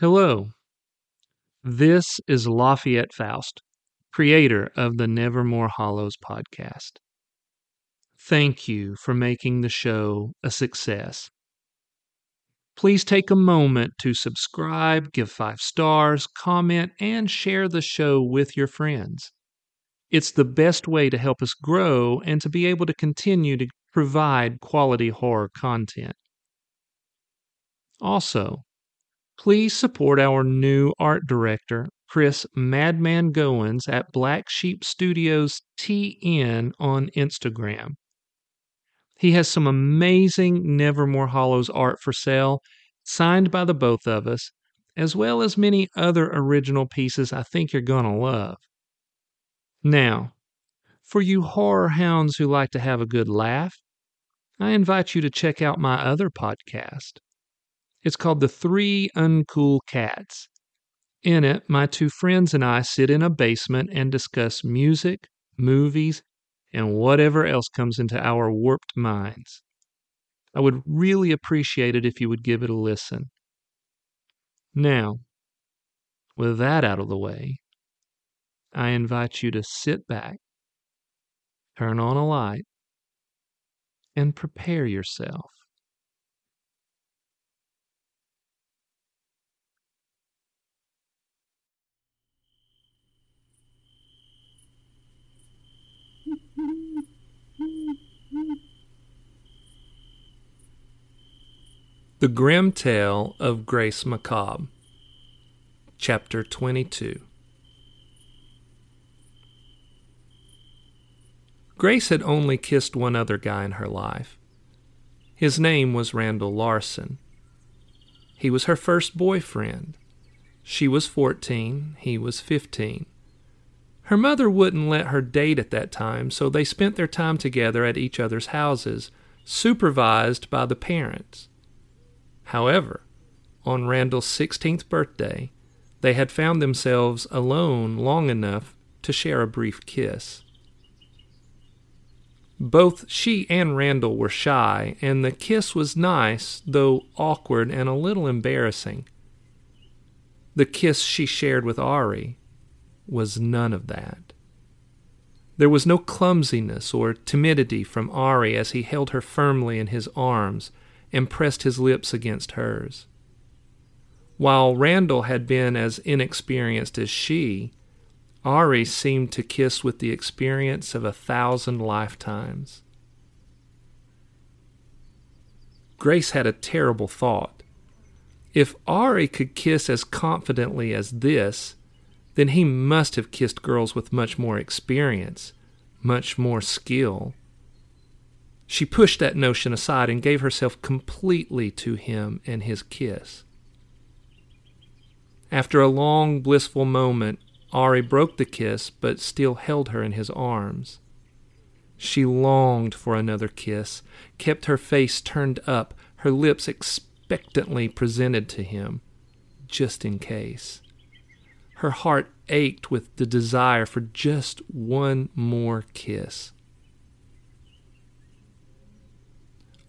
Hello. This is Lafayette Faust, creator of the Nevermore Hollows podcast. Thank you for making the show a success. Please take a moment to subscribe, give five stars, comment, and share the show with your friends. It's the best way to help us grow and to be able to continue to provide quality horror content. Also, please support our new art director, Chris Madman Goins at Black Sheep Studios TN on Instagram. He has some amazing Nevermore Hollows art for sale, signed by the both of us, as well as many other original pieces I think you're going to love. Now, for you horror hounds who like to have a good laugh, I invite you to check out my other podcast. It's called The Three Uncool Cats. In it, my two friends and I sit in a basement and discuss music, movies, and whatever else comes into our warped minds. I would really appreciate it if you would give it a listen. Now, with that out of the way, I invite you to sit back, turn on a light, and prepare yourself The Grim Tale of Grace Macabre, Chapter 22. Grace had only kissed one other guy in her life. His name was Randall Larson. He was her first boyfriend. She was 14, he was 15. Her mother wouldn't let her date at that time, so they spent their time together at each other's houses, supervised by the parents. However, on Randall's 16th birthday, they had found themselves alone long enough to share a brief kiss. Both she and Randall were shy, and the kiss was nice, though awkward and a little embarrassing. The kiss she shared with Ari was none of that. There was no clumsiness or timidity from Ari as he held her firmly in his arms and pressed his lips against hers. While Randall had been as inexperienced as she, Ari seemed to kiss with the experience of a thousand lifetimes. Grace had a terrible thought. If Ari could kiss as confidently as this, then he must have kissed girls with much more experience, much more skill. She pushed that notion aside and gave herself completely to him and his kiss. After a long, blissful moment, Ari broke the kiss but still held her in his arms. She longed for another kiss, kept her face turned up, her lips expectantly presented to him, just in case. Her heart ached with the desire for just one more kiss.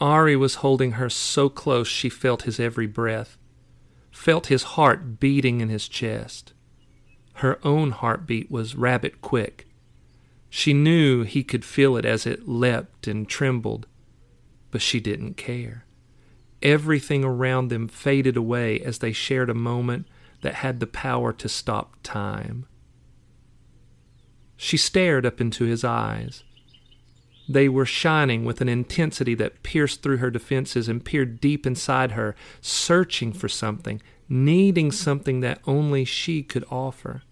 Ari was holding her so close she felt his every breath, felt his heart beating in his chest. Her own heartbeat was rabbit quick. She knew he could feel it as it leapt and trembled, but she didn't care. Everything around them faded away as they shared a moment that had the power to stop time. She stared up into his eyes. They were shining with an intensity that pierced through her defenses and peered deep inside her, searching for something, needing something that only she could offer.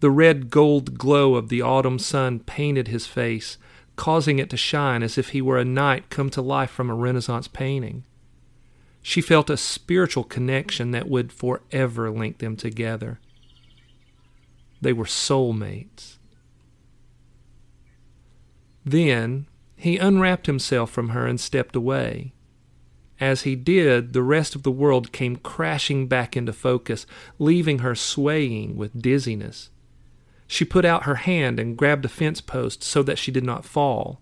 The red gold glow of the autumn sun painted his face, causing it to shine as if he were a knight come to life from a Renaissance painting. She felt a spiritual connection that would forever link them together. They were soulmates. Then he unwrapped himself from her and stepped away. As he did, the rest of the world came crashing back into focus, leaving her swaying with dizziness. She put out her hand and grabbed a fence post so that she did not fall.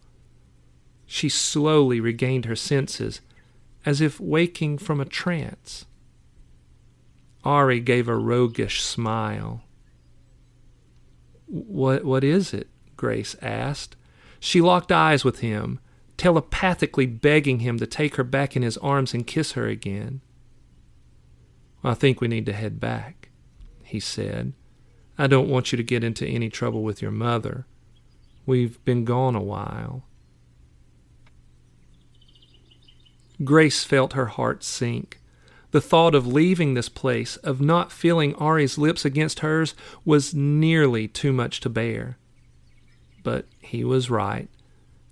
She slowly regained her senses, as if waking from a trance. Ari gave a roguish smile. What, what is it? Grace asked. She locked eyes with him, telepathically begging him to take her back in his arms and kiss her again. I think we need to head back, he said. I don't want you to get into any trouble with your mother. We've been gone a while. Grace felt her heart sink. The thought of leaving this place, of not feeling Ari's lips against hers, was nearly too much to bear. But he was right.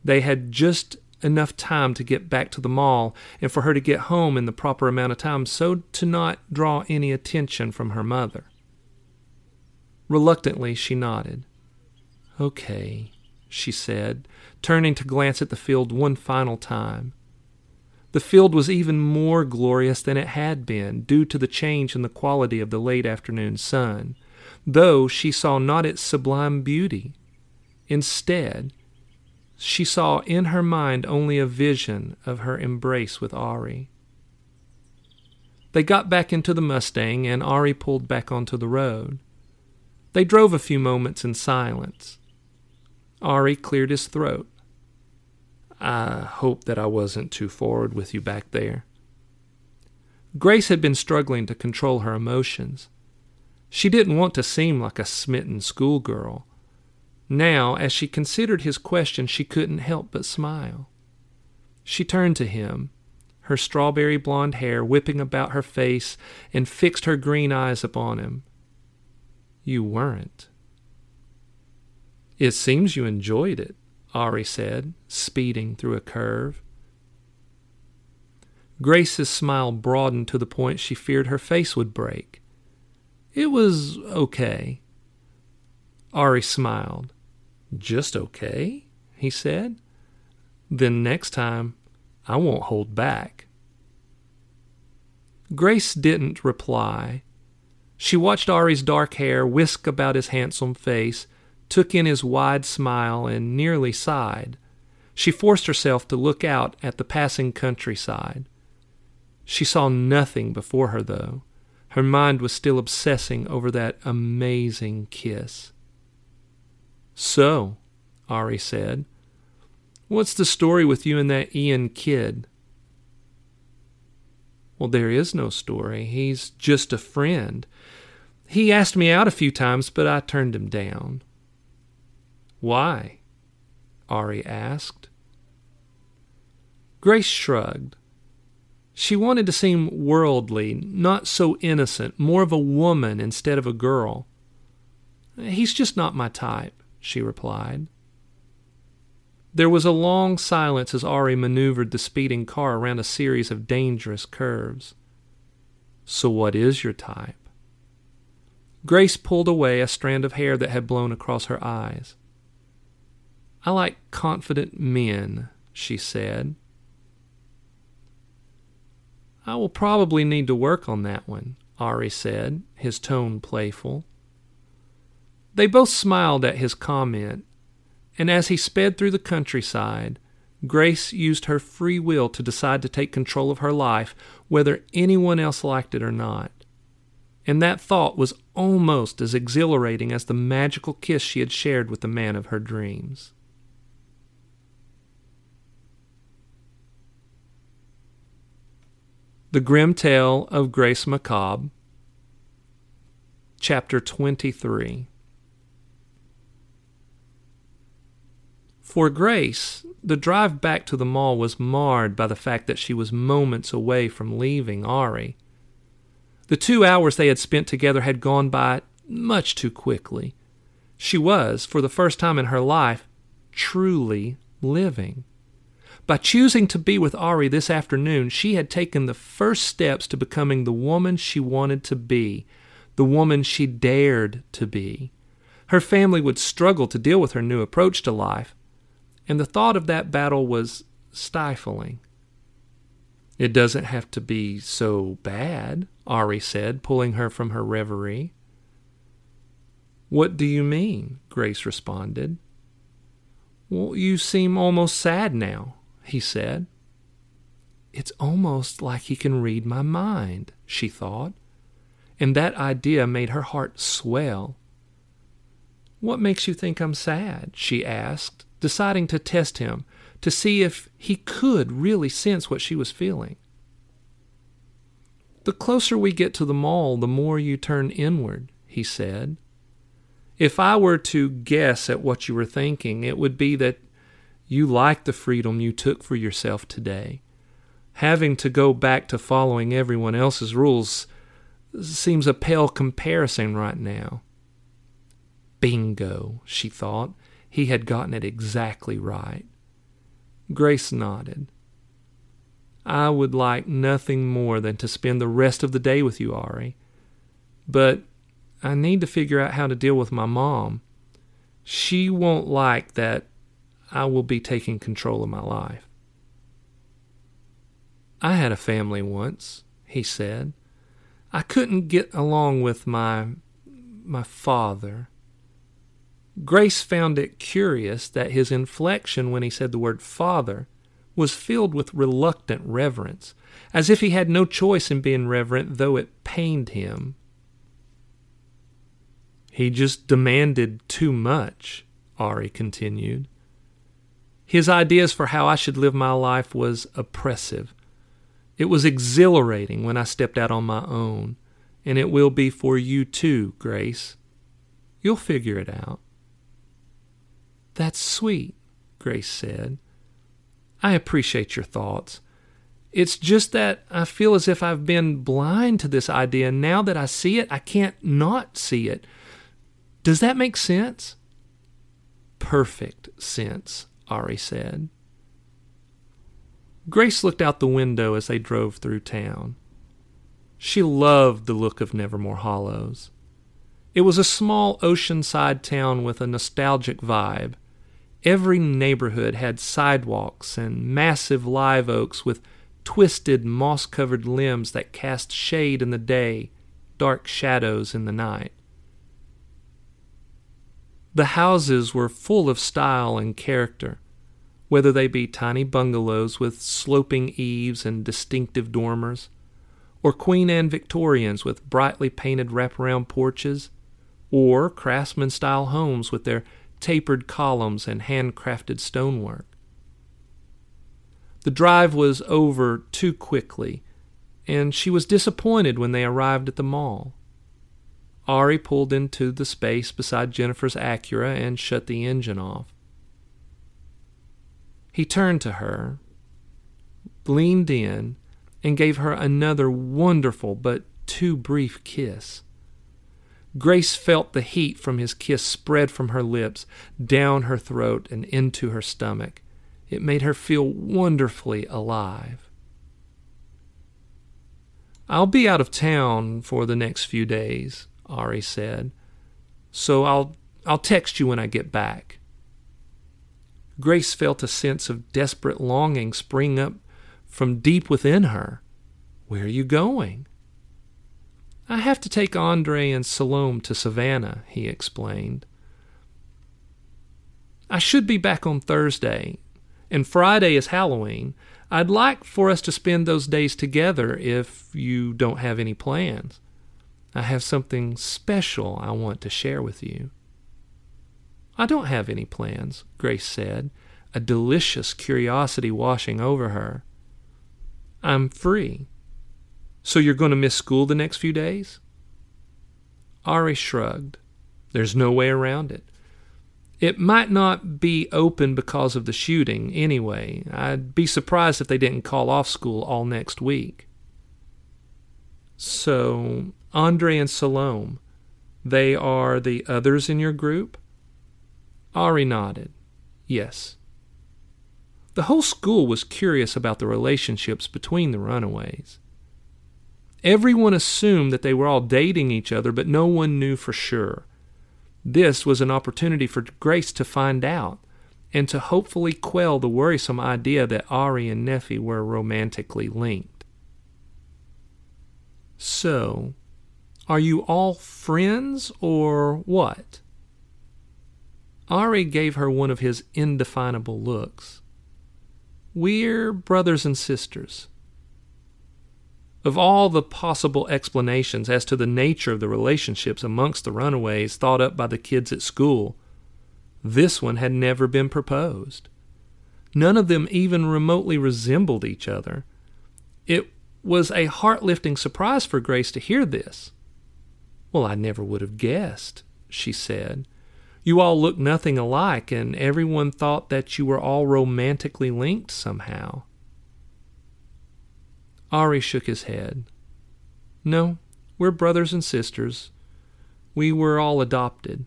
They had just enough time to get back to the mall and for her to get home in the proper amount of time so to not draw any attention from her mother. Reluctantly, she nodded. Okay, she said, turning to glance at the field one final time. The field was even more glorious than it had been, due to the change in the quality of the late afternoon sun, though she saw not its sublime beauty. Instead, she saw in her mind only a vision of her embrace with Ari. They got back into the Mustang, and Ari pulled back onto the road. They drove a few moments in silence. Ari cleared his throat. I hope that I wasn't too forward with you back there. Grace had been struggling to control her emotions. She didn't want to seem like a smitten schoolgirl. Now, as she considered his question, she couldn't help but smile. She turned to him, her strawberry blonde hair whipping about her face, and fixed her green eyes upon him. You weren't. It seems you enjoyed it, Ari said, speeding through a curve. Grace's smile broadened to the point she feared her face would break. It was okay. Ari smiled. Just okay, he said. Then next time, I won't hold back. Grace didn't reply. She watched Ari's dark hair whisk about his handsome face took in his wide smile, and nearly sighed. She forced herself to look out at the passing countryside. She saw nothing before her, though. Her mind was still obsessing over that amazing kiss. So, Ari said, what's the story with you and that Ian kid? Well, there is no story. He's just a friend. He asked me out a few times, but I turned him down. Why? Ari asked. Grace shrugged. She wanted to seem worldly, not so innocent, more of a woman instead of a girl. He's just not my type, she replied. There was a long silence as Ari maneuvered the speeding car around a series of dangerous curves. So, what is your type? Grace pulled away a strand of hair that had blown across her eyes. I like confident men, she said. I will probably need to work on that one, Ari said, his tone playful. They both smiled at his comment, and as he sped through the countryside, Grace used her free will to decide to take control of her life, whether anyone else liked it or not. And that thought was almost as exhilarating as the magical kiss she had shared with the man of her dreams. The Grim Tale of Grace Macabre, Chapter 23. For Grace, the drive back to the mall was marred by the fact that she was moments away from leaving Ari. The two hours they had spent together had gone by much too quickly. She was, for the first time in her life, truly living. By choosing to be with Ari this afternoon, she had taken the first steps to becoming the woman she wanted to be, the woman she dared to be. Her family would struggle to deal with her new approach to life, and the thought of that battle was stifling. It doesn't have to be so bad, Ari said, pulling her from her reverie. What do you mean? Grace responded. Well, you seem almost sad now he said. It's almost like he can read my mind, she thought. and that idea made her heart swell. What makes you think I'm sad? she asked, deciding to test him to see if he could really sense what she was feeling. The closer we get to the mall, the more you turn inward, he said. If I were to guess at what you were thinking, it would be that you like the freedom you took for yourself today. Having to go back to following everyone else's rules seems a pale comparison right now. Bingo, she thought. He had gotten it exactly right. Grace nodded. I would like nothing more than to spend the rest of the day with you, Ari. But I need to figure out how to deal with my mom. She won't like that I will be taking control of my life. I had a family once, he said. I couldn't get along with my my father. Grace found it curious that his inflection when he said the word father was filled with reluctant reverence, as if he had no choice in being reverent, though it pained him. He just demanded too much, Ari continued. His ideas for how I should live my life was oppressive. It was exhilarating when I stepped out on my own, and it will be for you too, Grace. You'll figure it out. That's sweet, Grace said. I appreciate your thoughts. It's just that I feel as if I've been blind to this idea. Now that I see it, I can't not see it. Does that make sense? Perfect sense, Ari said. Grace looked out the window as they drove through town. She loved the look of Nevermore Hollows. It was a small oceanside town with a nostalgic vibe. Every neighborhood had sidewalks and massive live oaks with twisted, moss covered limbs that cast shade in the day, dark shadows in the night. The houses were full of style and character, whether they be tiny bungalows with sloping eaves and distinctive dormers, or Queen Anne Victorians with brightly painted wraparound porches, or craftsman style homes with their tapered columns and handcrafted stonework. The drive was over too quickly, and she was disappointed when they arrived at the mall. Ari pulled into the space beside Jennifer's Acura and shut the engine off. He turned to her, leaned in, and gave her another wonderful but too brief kiss. Grace felt the heat from his kiss spread from her lips, down her throat, and into her stomach. It made her feel wonderfully alive. I'll be out of town for the next few days, Ari said. So I'll I'll text you when I get back. Grace felt a sense of desperate longing spring up from deep within her. Where are you going? I have to take Andre and Salome to Savannah, he explained. I should be back on Thursday, and Friday is Halloween. I'd like for us to spend those days together if you don't have any plans. I have something special I want to share with you. I don't have any plans, Grace said, a delicious curiosity washing over her. I'm free. So you're going to miss school the next few days? Ari shrugged. There's no way around it. It might not be open because of the shooting anyway. I'd be surprised if they didn't call off school all next week. So Andre and Salome, they are the others in your group? Ari nodded. Yes. The whole school was curious about the relationships between the runaways. Everyone assumed that they were all dating each other, but no one knew for sure. This was an opportunity for Grace to find out and to hopefully quell the worrisome idea that Ari and Nephi were romantically linked. So, are you all friends or what? Ari gave her one of his indefinable looks. We're brothers and sisters. Of all the possible explanations as to the nature of the relationships amongst the runaways thought up by the kids at school, this one had never been proposed. None of them even remotely resembled each other. It was a heart lifting surprise for Grace to hear this. Well, I never would have guessed, she said. You all look nothing alike, and everyone thought that you were all romantically linked somehow. Ari shook his head. No, we're brothers and sisters. We were all adopted.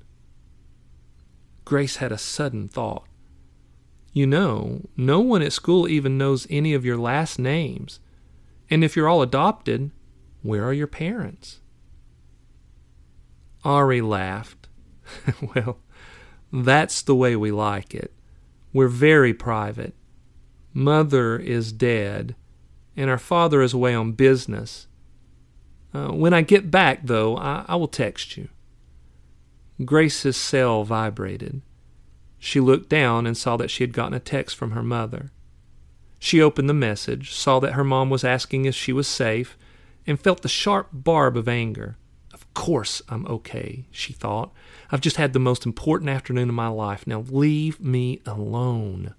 Grace had a sudden thought. You know, no one at school even knows any of your last names. And if you're all adopted, where are your parents? Ari laughed. well, that's the way we like it. We're very private. Mother is dead, and our father is away on business. Uh, when I get back, though, I, I will text you. Grace's cell vibrated. She looked down and saw that she had gotten a text from her mother. She opened the message, saw that her mom was asking if she was safe, and felt the sharp barb of anger. Of course I'm okay, she thought. I've just had the most important afternoon of my life. Now leave me alone.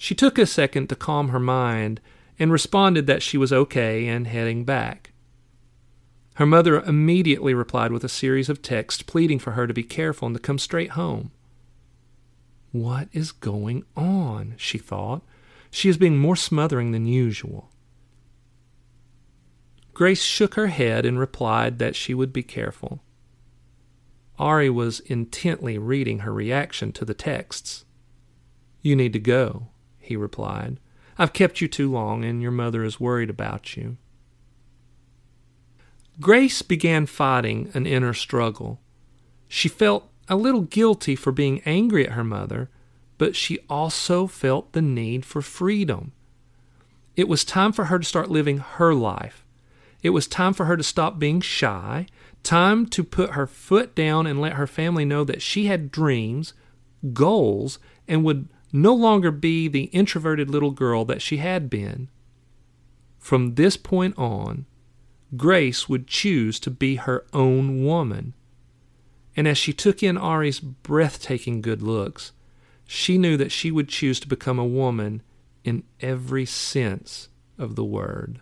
She took a second to calm her mind and responded that she was okay and heading back. Her mother immediately replied with a series of texts pleading for her to be careful and to come straight home. What is going on? she thought. She is being more smothering than usual. Grace shook her head and replied that she would be careful. Ari was intently reading her reaction to the texts. You need to go, he replied. I've kept you too long, and your mother is worried about you. Grace began fighting an inner struggle. She felt a little guilty for being angry at her mother, but she also felt the need for freedom. It was time for her to start living her life. It was time for her to stop being shy, time to put her foot down and let her family know that she had dreams, goals, and would no longer be the introverted little girl that she had been. From this point on, Grace would choose to be her own woman. And as she took in Ari's breathtaking good looks, she knew that she would choose to become a woman in every sense of the word.